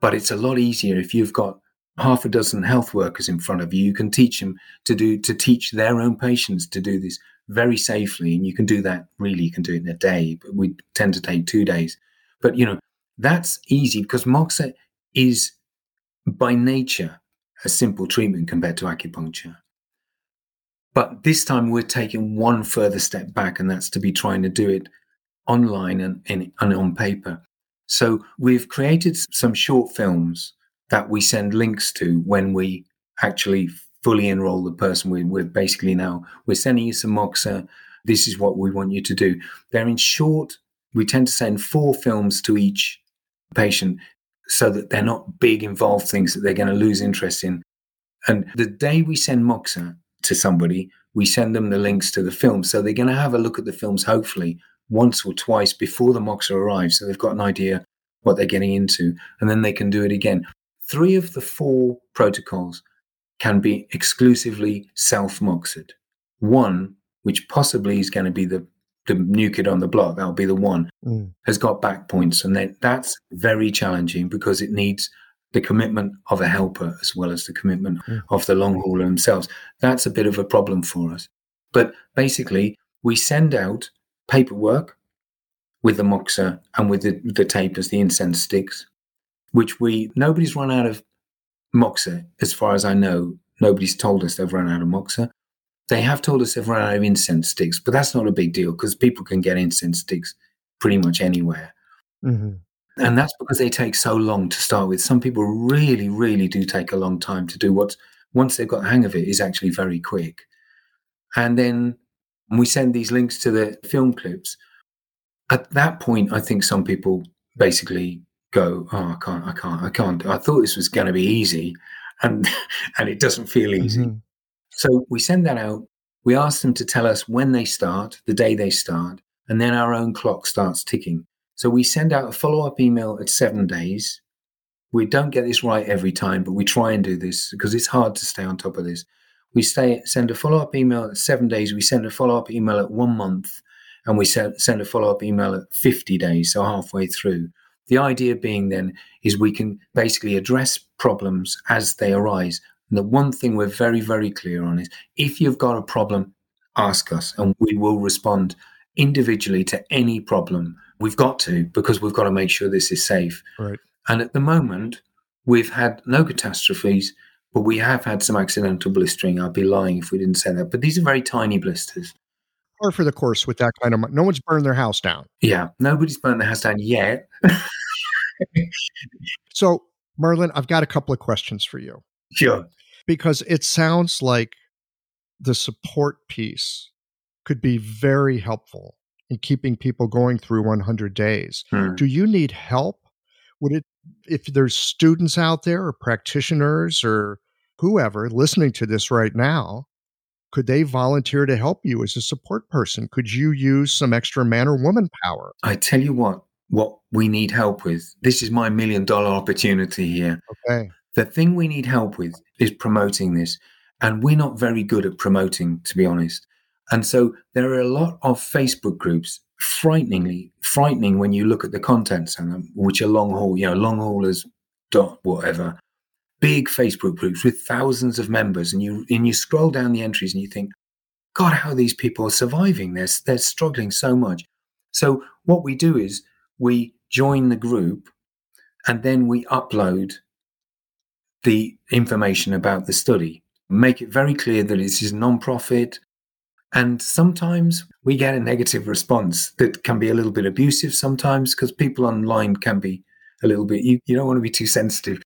But it's a lot easier if you've got half a dozen health workers in front of you. You can teach them to do to teach their own patients to do this very safely. And you can do that really, you can do it in a day, but we tend to take two days. But you know, that's easy because Moxa is by nature a simple treatment compared to acupuncture. But this time we're taking one further step back, and that's to be trying to do it online and, and, and on paper. So we've created some short films that we send links to when we actually fully enroll the person. We, we're basically now we're sending you some Moxa. Uh, this is what we want you to do. They're in short. We tend to send four films to each patient so that they're not big involved things that they're going to lose interest in. And the day we send Moxa uh, to somebody, we send them the links to the film. So they're going to have a look at the films, hopefully, once or twice before the Moxa arrives. So they've got an idea what they're getting into, and then they can do it again. Three of the four protocols can be exclusively self moxed. One, which possibly is going to be the, the new kid on the block, that'll be the one, Mm. has got back points. And then that's very challenging because it needs the commitment of a helper as well as the commitment Mm. of the long hauler themselves. That's a bit of a problem for us. But basically, we send out paperwork with the moxa and with the, the tapers, the incense sticks, which we nobody's run out of moxa as far as I know. nobody's told us they've run out of moxa. They have told us they've run out of incense sticks, but that's not a big deal because people can get incense sticks pretty much anywhere. Mm-hmm. And that's because they take so long to start with. Some people really, really do take a long time to do what, once they've got the hang of it, is actually very quick. And then we send these links to the film clips. At that point, I think some people basically go, "Oh, I can't, I can't, I can't." I thought this was going to be easy, and and it doesn't feel easy. Mm-hmm. So we send that out. We ask them to tell us when they start, the day they start, and then our own clock starts ticking. So we send out a follow up email at seven days. We don't get this right every time, but we try and do this because it's hard to stay on top of this. We stay, send a follow up email at seven days. We send a follow up email at one month, and we send, send a follow up email at 50 days, so halfway through. The idea being then is we can basically address problems as they arise. And the one thing we're very, very clear on is if you've got a problem, ask us and we will respond individually to any problem. We've got to because we've got to make sure this is safe. Right. And at the moment, we've had no catastrophes, but we have had some accidental blistering. I'd be lying if we didn't say that. But these are very tiny blisters. Or for the course with that kind of no one's burned their house down. Yeah, nobody's burned their house down yet. so, Merlin, I've got a couple of questions for you. Sure. Because it sounds like the support piece could be very helpful in keeping people going through 100 days. Hmm. Do you need help? Would it, if there's students out there or practitioners or whoever listening to this right now, could they volunteer to help you as a support person? Could you use some extra man or woman power? I tell you what, what we need help with. This is my million dollar opportunity here. Okay. The thing we need help with is promoting this. And we're not very good at promoting, to be honest. And so there are a lot of Facebook groups, frighteningly frightening when you look at the contents of them, which are long haul, you know, long haulers dot whatever, big Facebook groups with thousands of members, and you and you scroll down the entries and you think, God, how these people are surviving? They're they're struggling so much. So what we do is we join the group and then we upload the information about the study. Make it very clear that this is non-profit. And sometimes we get a negative response that can be a little bit abusive sometimes because people online can be a little bit, you, you don't want to be too sensitive.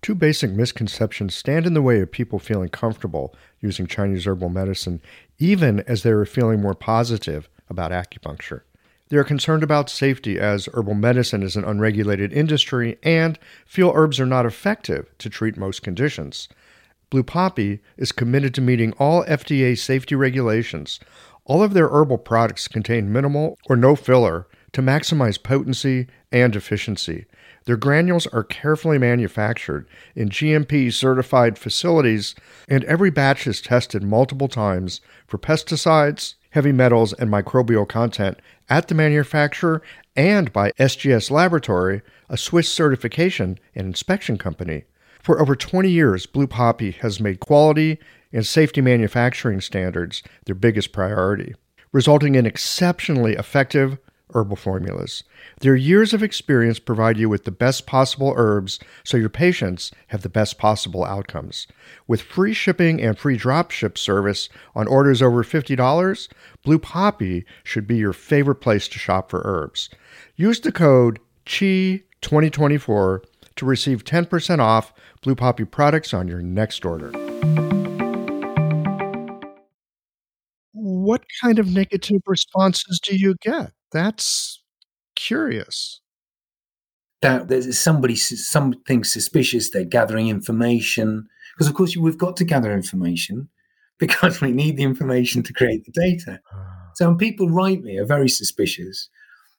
Two basic misconceptions stand in the way of people feeling comfortable using Chinese herbal medicine, even as they are feeling more positive about acupuncture. They are concerned about safety as herbal medicine is an unregulated industry and feel herbs are not effective to treat most conditions. Blue Poppy is committed to meeting all FDA safety regulations. All of their herbal products contain minimal or no filler to maximize potency and efficiency. Their granules are carefully manufactured in GMP certified facilities, and every batch is tested multiple times for pesticides, heavy metals, and microbial content at the manufacturer and by SGS Laboratory, a Swiss certification and inspection company. For over 20 years, Blue Poppy has made quality and safety manufacturing standards their biggest priority, resulting in exceptionally effective, herbal formulas. Their years of experience provide you with the best possible herbs so your patients have the best possible outcomes. With free shipping and free drop ship service on orders over $50, Blue Poppy should be your favorite place to shop for herbs. Use the code CHI2024 to receive 10% off Blue Poppy products on your next order. What kind of negative responses do you get? That's curious. That there's somebody, something suspicious. They're gathering information because, of course, we've got to gather information because we need the information to create the data. Ah. So when people write me are very suspicious.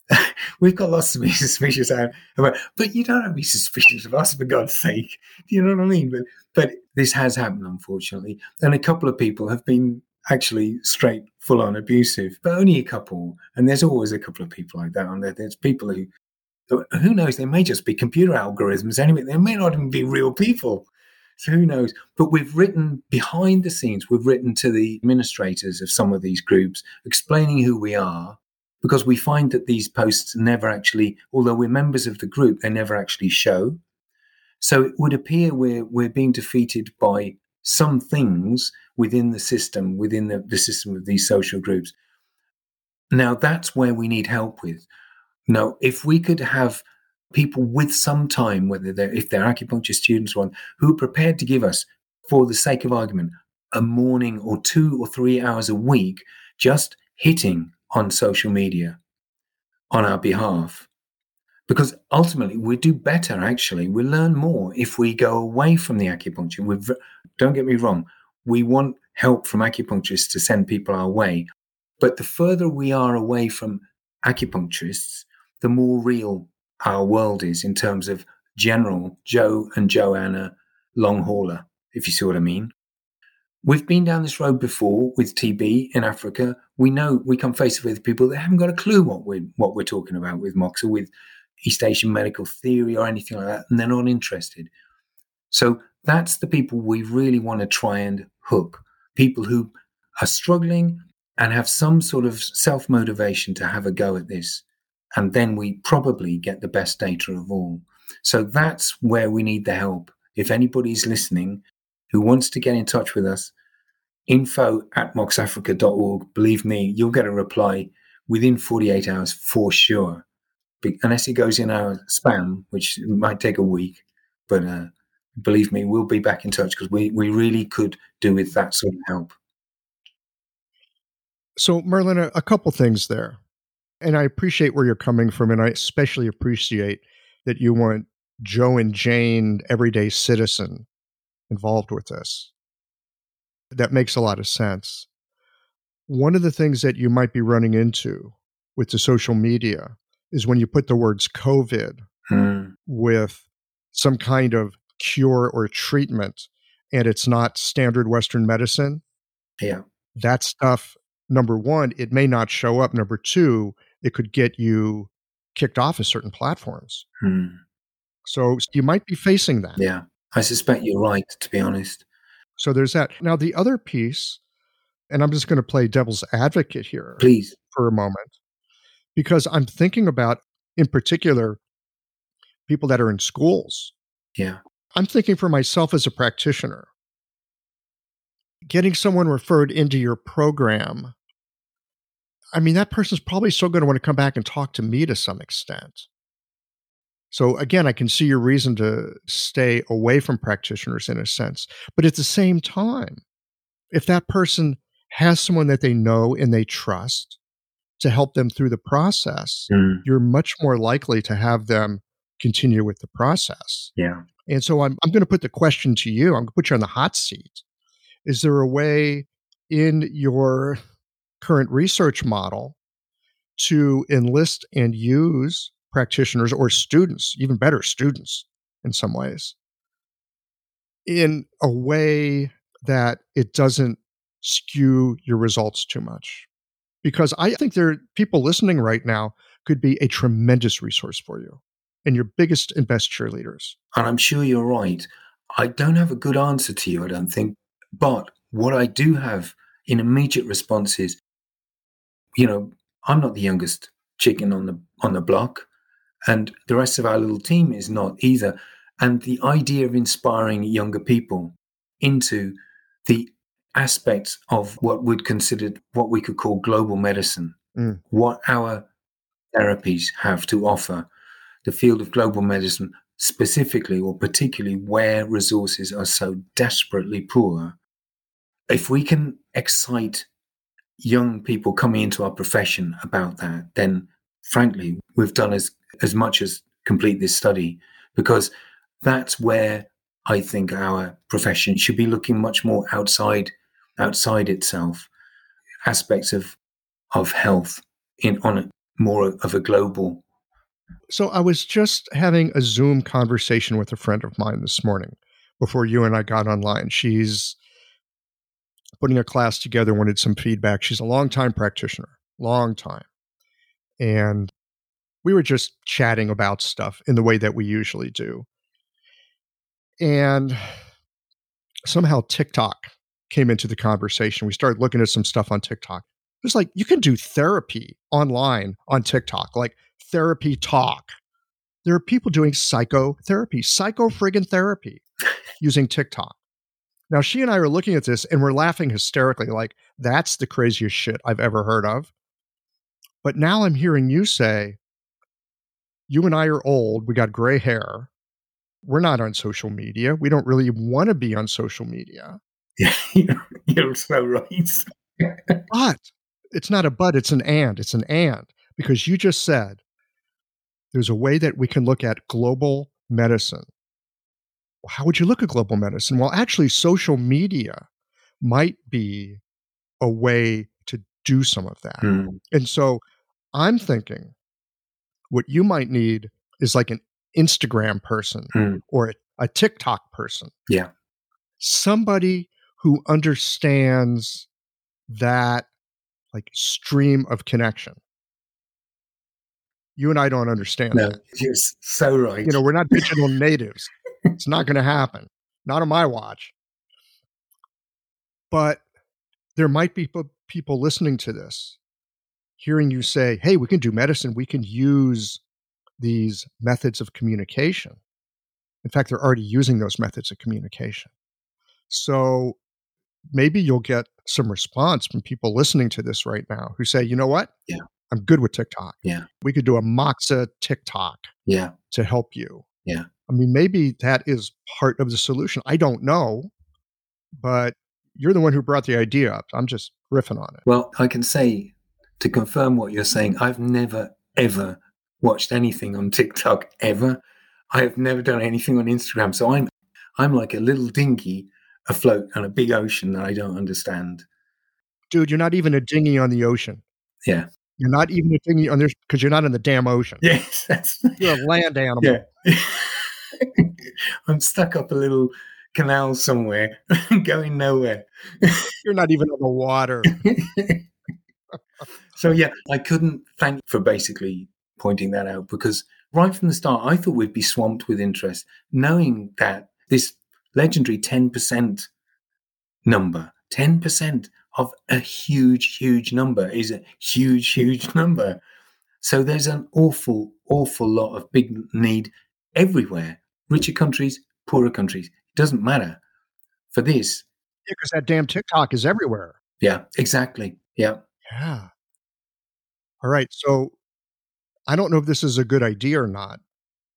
We've got lots to be suspicious but you don't have to be suspicious of us for God's sake. Do you know what I mean? But but this has happened, unfortunately, and a couple of people have been actually straight full on abusive, but only a couple. And there's always a couple of people like that on there. There's people who, who knows, they may just be computer algorithms anyway. They may not even be real people. So who knows? But we've written behind the scenes, we've written to the administrators of some of these groups explaining who we are because we find that these posts never actually, although we're members of the group, they never actually show. So it would appear we're we're being defeated by some things within the system, within the, the system of these social groups. Now that's where we need help with. Now, if we could have people with some time, whether they're if they're acupuncture students or one, who are prepared to give us, for the sake of argument, a morning or two or three hours a week, just hitting on social media on our behalf. Because ultimately, we do better, actually. We learn more if we go away from the acupuncture. we don't get me wrong, we want help from acupuncturists to send people our way. But the further we are away from acupuncturists, the more real our world is in terms of general Joe and Joanna long hauler, if you see what I mean. We've been down this road before with TB in Africa. We know we come face to face with people that haven't got a clue what we're what we're talking about with MOX or with East Asian medical theory or anything like that, and they're not interested. So that's the people we really want to try and hook. People who are struggling and have some sort of self motivation to have a go at this. And then we probably get the best data of all. So that's where we need the help. If anybody's listening who wants to get in touch with us, info at moxafrica.org. Believe me, you'll get a reply within 48 hours for sure. Unless it goes in our spam, which might take a week. But uh, believe me, we'll be back in touch because we, we really could do with that sort of help. So, Merlin, a, a couple things there. And I appreciate where you're coming from. And I especially appreciate that you want Joe and Jane, everyday citizen, involved with this. That makes a lot of sense. One of the things that you might be running into with the social media is when you put the words COVID hmm. with some kind of cure or treatment and it's not standard Western medicine. Yeah. That stuff, number one, it may not show up. Number two, it could get you kicked off of certain platforms. Hmm. So you might be facing that. Yeah. I suspect you're right, to be honest. So there's that. Now, the other piece, and I'm just going to play devil's advocate here. Please. For a moment, because I'm thinking about, in particular, people that are in schools. Yeah. I'm thinking for myself as a practitioner, getting someone referred into your program. I mean, that person's probably still going to want to come back and talk to me to some extent. So again, I can see your reason to stay away from practitioners in a sense. But at the same time, if that person has someone that they know and they trust to help them through the process, mm. you're much more likely to have them continue with the process. Yeah. And so I'm, I'm going to put the question to you. I'm going to put you on the hot seat. Is there a way in your current research model to enlist and use practitioners or students, even better, students in some ways, in a way that it doesn't skew your results too much. Because I think there are people listening right now could be a tremendous resource for you and your biggest and best cheerleaders. And I'm sure you're right. I don't have a good answer to you, I don't think. But what I do have in immediate response is, you know, I'm not the youngest chicken on the on the block and the rest of our little team is not either. And the idea of inspiring younger people into the aspects of what would consider what we could call global medicine, mm. what our therapies have to offer, the field of global medicine specifically or particularly where resources are so desperately poor. If we can excite young people coming into our profession about that, then frankly, we've done as as much as complete this study because that's where I think our profession should be looking much more outside outside itself, aspects of of health in on a, more of a global. So I was just having a Zoom conversation with a friend of mine this morning before you and I got online. She's putting a class together, wanted some feedback. She's a long time practitioner, long time. And we were just chatting about stuff in the way that we usually do. And somehow TikTok came into the conversation. We started looking at some stuff on TikTok. It's like you can do therapy online on TikTok, like therapy talk. there are people doing psychotherapy, psycho friggin' therapy using TikTok. Now, she and I are looking at this and we're laughing hysterically, like, that's the craziest shit I've ever heard of. But now I'm hearing you say, you and I are old, we got gray hair. We're not on social media. We don't really want to be on social media. Yeah, you're so right. but it's not a but, it's an and. It's an and because you just said there's a way that we can look at global medicine. How would you look at global medicine? Well, actually, social media might be a way to do some of that. Mm. And so I'm thinking what you might need is like an Instagram person Mm. or a, a TikTok person. Yeah. Somebody who understands that like stream of connection. You and I don't understand No, that. you're so right. You know, we're not digital natives. It's not going to happen. Not on my watch. But there might be people listening to this, hearing you say, hey, we can do medicine. We can use these methods of communication. In fact, they're already using those methods of communication. So maybe you'll get some response from people listening to this right now who say, you know what? Yeah. I'm good with TikTok. Yeah. We could do a Moxa TikTok yeah. to help you. Yeah. I mean, maybe that is part of the solution. I don't know, but you're the one who brought the idea up. I'm just riffing on it. Well, I can say to confirm what you're saying, I've never, ever watched anything on TikTok ever. I have never done anything on Instagram. So I'm I'm like a little dinghy afloat on a big ocean that I don't understand. Dude, you're not even a dinghy on the ocean. Yeah. You're not even a dinghy on there because you're not in the damn ocean. Yes, that's You're a land animal. yeah. I'm stuck up a little canal somewhere, going nowhere. You're not even on the water. So yeah, I couldn't thank you for basically pointing that out because right from the start, I thought we'd be swamped with interest, knowing that this legendary 10% number, 10% of a huge, huge number is a huge, huge number. So there's an awful, awful lot of big need everywhere. Richer countries, poorer countries. It doesn't matter. For this, Because that damn TikTok is everywhere. yeah, exactly. Yeah. Yeah. All right. So I don't know if this is a good idea or not.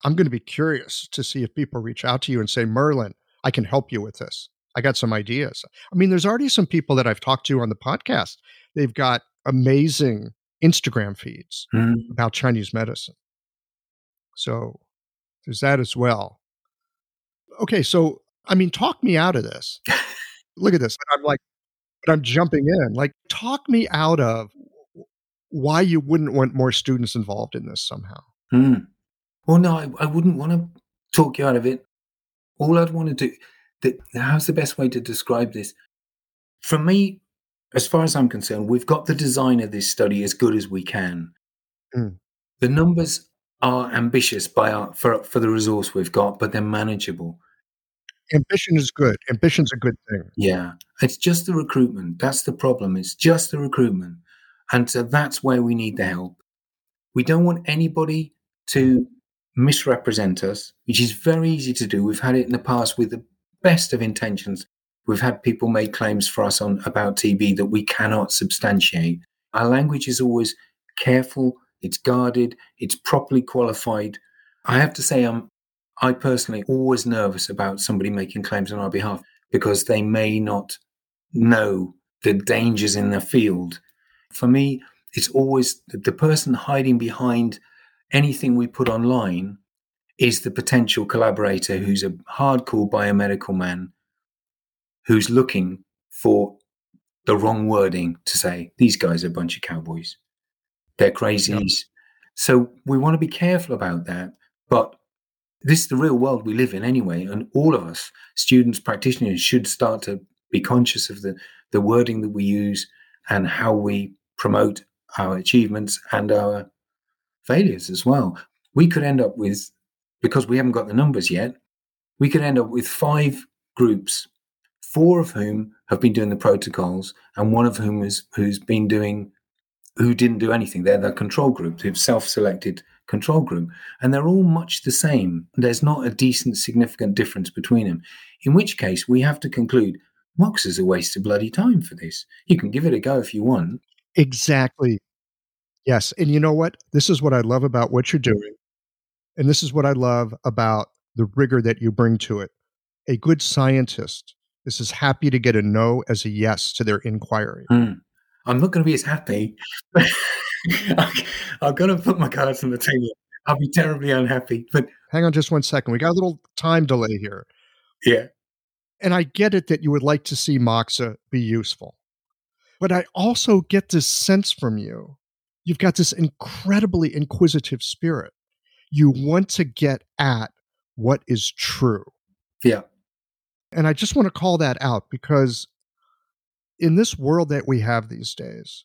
I'm going to be curious to see if people reach out to you and say, Merlin, I can help you with this. I got some ideas. I mean, there's already some people that I've talked to on the podcast. They've got amazing Instagram feeds Mm. about Chinese medicine. So there's that as well. Okay. So, I mean, talk me out of this. Look at this. I'm like, but I'm jumping in. Like, talk me out of why you wouldn't want more students involved in this somehow. Mm. Well, no, I, I wouldn't want to talk you out of it. All I'd want to do, the, how's the best way to describe this? For me, as far as I'm concerned, we've got the design of this study as good as we can. Mm. The numbers are ambitious by our, for for the resource we've got, but they're manageable. Ambition is good. Ambition's a good thing. Yeah, it's just the recruitment. That's the problem. It's just the recruitment, and so that's where we need the help. We don't want anybody to misrepresent us, which is very easy to do. We've had it in the past with the best of intentions. We've had people make claims for us on about TB that we cannot substantiate. Our language is always careful, it's guarded, it's properly qualified. I have to say, I'm I personally always nervous about somebody making claims on our behalf because they may not know the dangers in the field. For me, it's always the, person hiding behind anything we put online is the potential collaborator who's a hardcore biomedical man who's looking for the wrong wording to say these guys are a bunch of cowboys. They're crazies. So we want to be careful about that. But this is the real world we live in anyway. And all of us, students, practitioners, should start to be conscious of the, the wording that we use and how we promote our achievements and our failures as well. We could end up with, because we haven't got the numbers yet, we could end up with five groups, four of whom have been doing the protocols, and one of whom is who's been doing who didn't do anything. They're the control group who've self-selected control group. And they're all much the same. There's not a decent, significant difference between them. In which case, we have to conclude Mox is a waste of bloody time for this. You can give it a go if you want. Exactly. Yes. And you know what? This is what I love about what you're doing. And this is what I love about the rigor that you bring to it. A good scientist is as happy to get a no as a yes to their inquiry. Mm. I'm not going to be as happy. I'm to put my cards on the table. I'll be terribly unhappy. But hang on just one second. We got a little time delay here. Yeah. And I get it that you would like to see Moxa be useful. But I also get this sense from you. You've got this incredibly inquisitive spirit. You want to get at what is true. Yeah. And I just want to call that out because in this world that we have these days,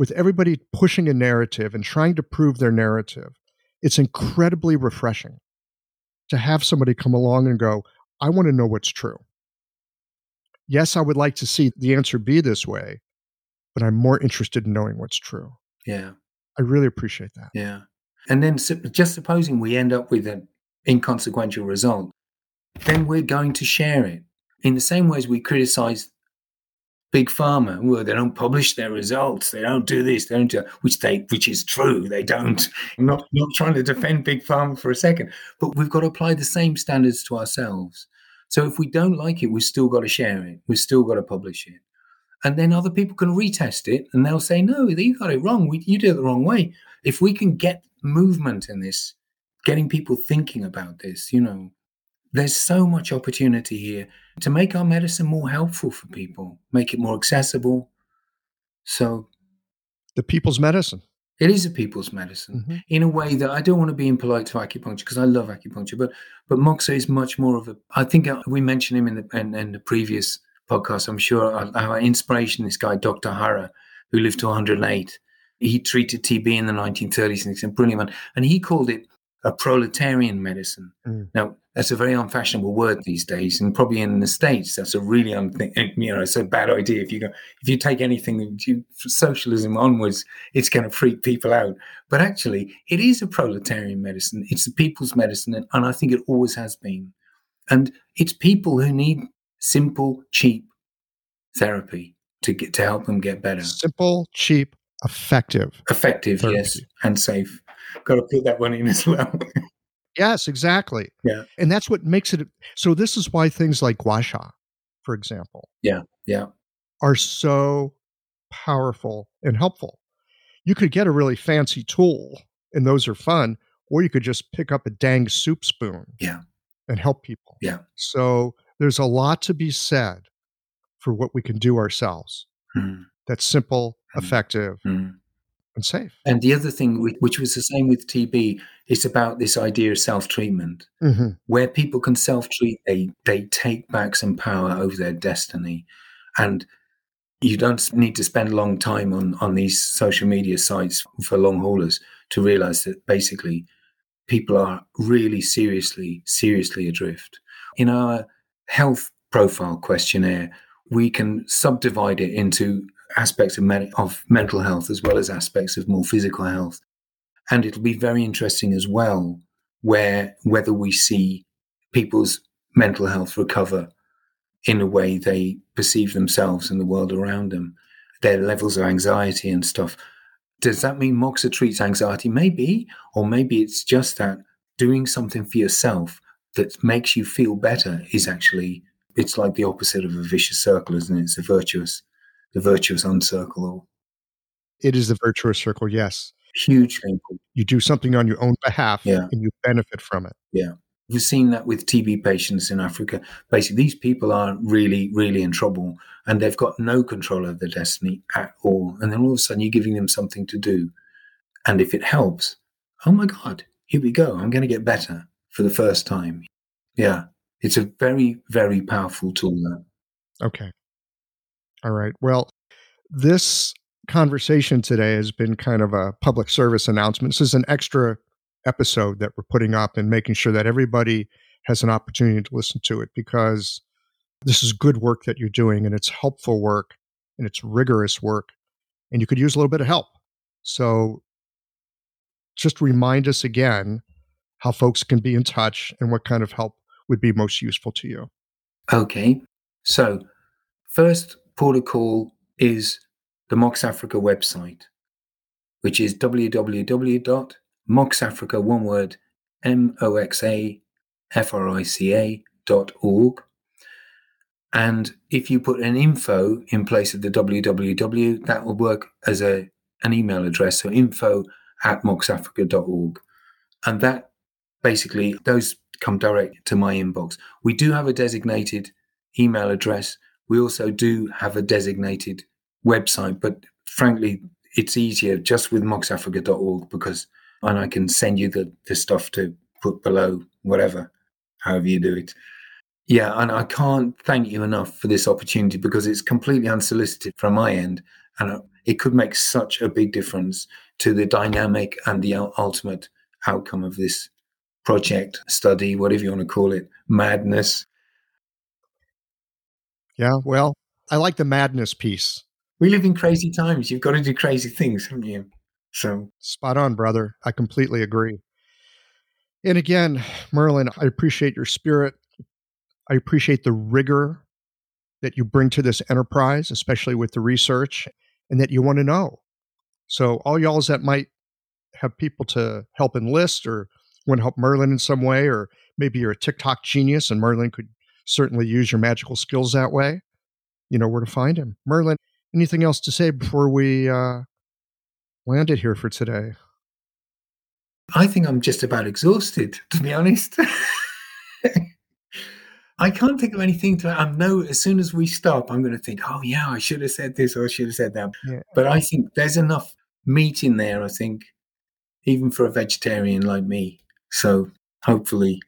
with everybody pushing a narrative and trying to prove their narrative, it's incredibly refreshing to have somebody come along and go, I want to know what's true. Yes, I would like to see the answer be this way, but I'm more interested in knowing what's true. Yeah. I really appreciate that. Yeah. And then just supposing we end up with an inconsequential result, then we're going to share it in the same way as we criticize big pharma. Well, they don't publish their results. They don't do this. They don't do which they which is true. They don't. I'm not not trying to defend big pharma for a second, but we've got to apply the same standards to ourselves. So if we don't like it, we've still got to share it. We've still got to publish it. And then other people can retest it and they'll say, no, you got it wrong. We, you did it the wrong way. If we can get movement in this, getting people thinking about this, you know, there's so much opportunity here to make our medicine more helpful for people, make it more accessible. So, the people's medicine. It is a people's medicine mm-hmm. in a way that I don't want to be impolite to acupuncture because I love acupuncture, but but Moxa is much more of a. I think uh, we mentioned him in the in, in the previous podcast. I'm sure our, our, inspiration, this guy Dr. Hara, who lived to 108, he treated TB in the 1930s and he's a brilliant man, and he called it a proletarian medicine. Mm. Now, that's a very unfashionable word these days, and probably in the states, that's a really unthink. You know, it's a bad idea. If you go, if you take anything you, socialism onwards, it's going to freak people out. But actually, it is a proletarian medicine. It's the people's medicine, and, and I think it always has been. And it's people who need simple, cheap therapy to get to help them get better. Simple, cheap, effective. Effective, therapy. yes, and safe. Got to put that one in as well. Yes, exactly. Yeah. And that's what makes it so this is why things like gua sha, for example. Yeah. Yeah. Are so powerful and helpful. You could get a really fancy tool and those are fun, or you could just pick up a dang soup spoon. Yeah. And help people. Yeah. So there's a lot to be said for what we can do ourselves. Mm. That's simple, mm. effective, mm and safe. And the other thing, which was the same with TB, is about this idea of self treatment, mm-hmm. where people can self treat, they, they take back some power over their destiny. And you don't need to spend a long time on, on these social media sites for long haulers to realize that basically people are really seriously, seriously adrift. In our health profile questionnaire, we can subdivide it into aspects of, med- of mental health as well as aspects of more physical health. And it'll be very interesting as well where whether we see people's mental health recover in a way they perceive themselves and the world around them, their levels of anxiety and stuff. Does that mean Moxa treats anxiety? Maybe, or maybe it's just that doing something for yourself that makes you feel better is actually it's like the opposite of a vicious circle, isn't it? It's a virtuous the virtuous uncircle. It is the virtuous circle, yes. Hugely You do something on your own behalf yeah. and you benefit from it. Yeah. We've seen that with TB patients in Africa. Basically, these people are really, really in trouble and they've got no control of their destiny at all. And then all of a sudden, you're giving them something to do. And if it helps, oh my God, here we go. I'm going to get better for the first time. Yeah. It's a very, very powerful tool. That. Okay. All right. Well, this conversation today has been kind of a public service announcement. This is an extra episode that we're putting up and making sure that everybody has an opportunity to listen to it because this is good work that you're doing and it's helpful work and it's rigorous work and you could use a little bit of help. So just remind us again how folks can be in touch and what kind of help would be most useful to you. Okay. So, first call is the Moxafrica website, which is www.moxafrica, one word. And if you put an info in place of the www, that will work as a an email address. So info at moxafrica.org. And that basically, those come direct to my inbox. We do have a designated email address. We also do have a designated website, but frankly, it's easier just with moxafrica.org because, and I can send you the, the stuff to put below, whatever, however you do it. Yeah, and I can't thank you enough for this opportunity because it's completely unsolicited from my end. And it could make such a big difference to the dynamic and the ultimate outcome of this project, study, whatever you want to call it, madness. Yeah, well, I like the madness piece. We live in crazy times. You've got to do crazy things, haven't you? So spot on, brother. I completely agree. And again, Merlin, I appreciate your spirit. I appreciate the rigor that you bring to this enterprise, especially with the research, and that you want to know. So, all y'all that might have people to help enlist or want to help Merlin in some way, or maybe you're a TikTok genius and Merlin could certainly use your magical skills that way, you know where to find him. Merlin, anything else to say before we uh, land it here for today? I think I'm just about exhausted, to be honest. I can't think of anything to. I know as soon as we stop, I'm going to think, oh yeah, I should have said this or I should have said that. Yeah. But I think there's enough meat in there. I think, even for a vegetarian like me. So hopefully,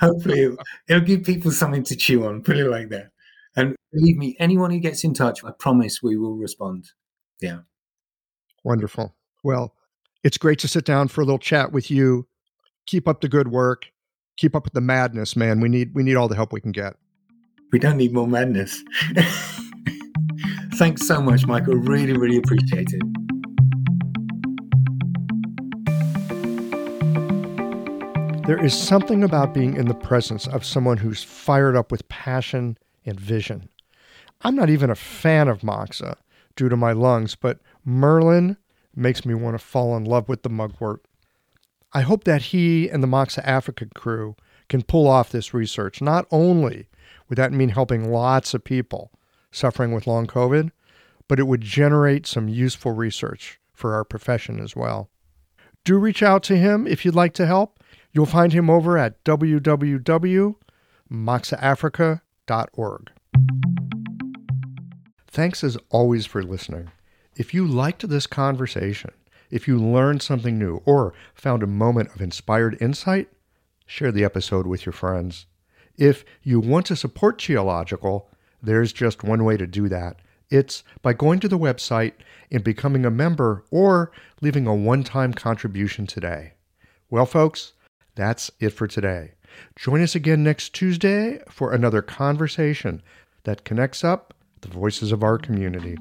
hopefully it'll, it'll give people something to chew on. Put it like that. And believe me, anyone who gets in touch, I promise we will respond. Yeah. Wonderful. Well, it's great to sit down for a little chat with you. Keep up the good work keep up with the madness, man. We need we need all the help we can get. We don't need more madness. Thanks so much, Michael. Really, really appreciate it. There is something about being in the presence of someone who's fired up with passion and vision. I'm not even a fan of Moxa due to my lungs, but Merlin makes me want to fall in love with the mugwort. I hope that he and the Moxafrica crew can pull off this research. Not only would that mean helping lots of people suffering with long COVID, but it would generate some useful research for our profession as well. Do reach out to him if you'd like to help. You'll find him over at www.moxafrica.org. Thanks as always for listening. If you liked this conversation, if you learned something new or found a moment of inspired insight, share the episode with your friends. If you want to support Qiological, there's just one way to do that. It's by going to the website and becoming a member or leaving a one time contribution today. Well, folks, that's it for today. Join us again next Tuesday for another conversation that connects up the voices of our community.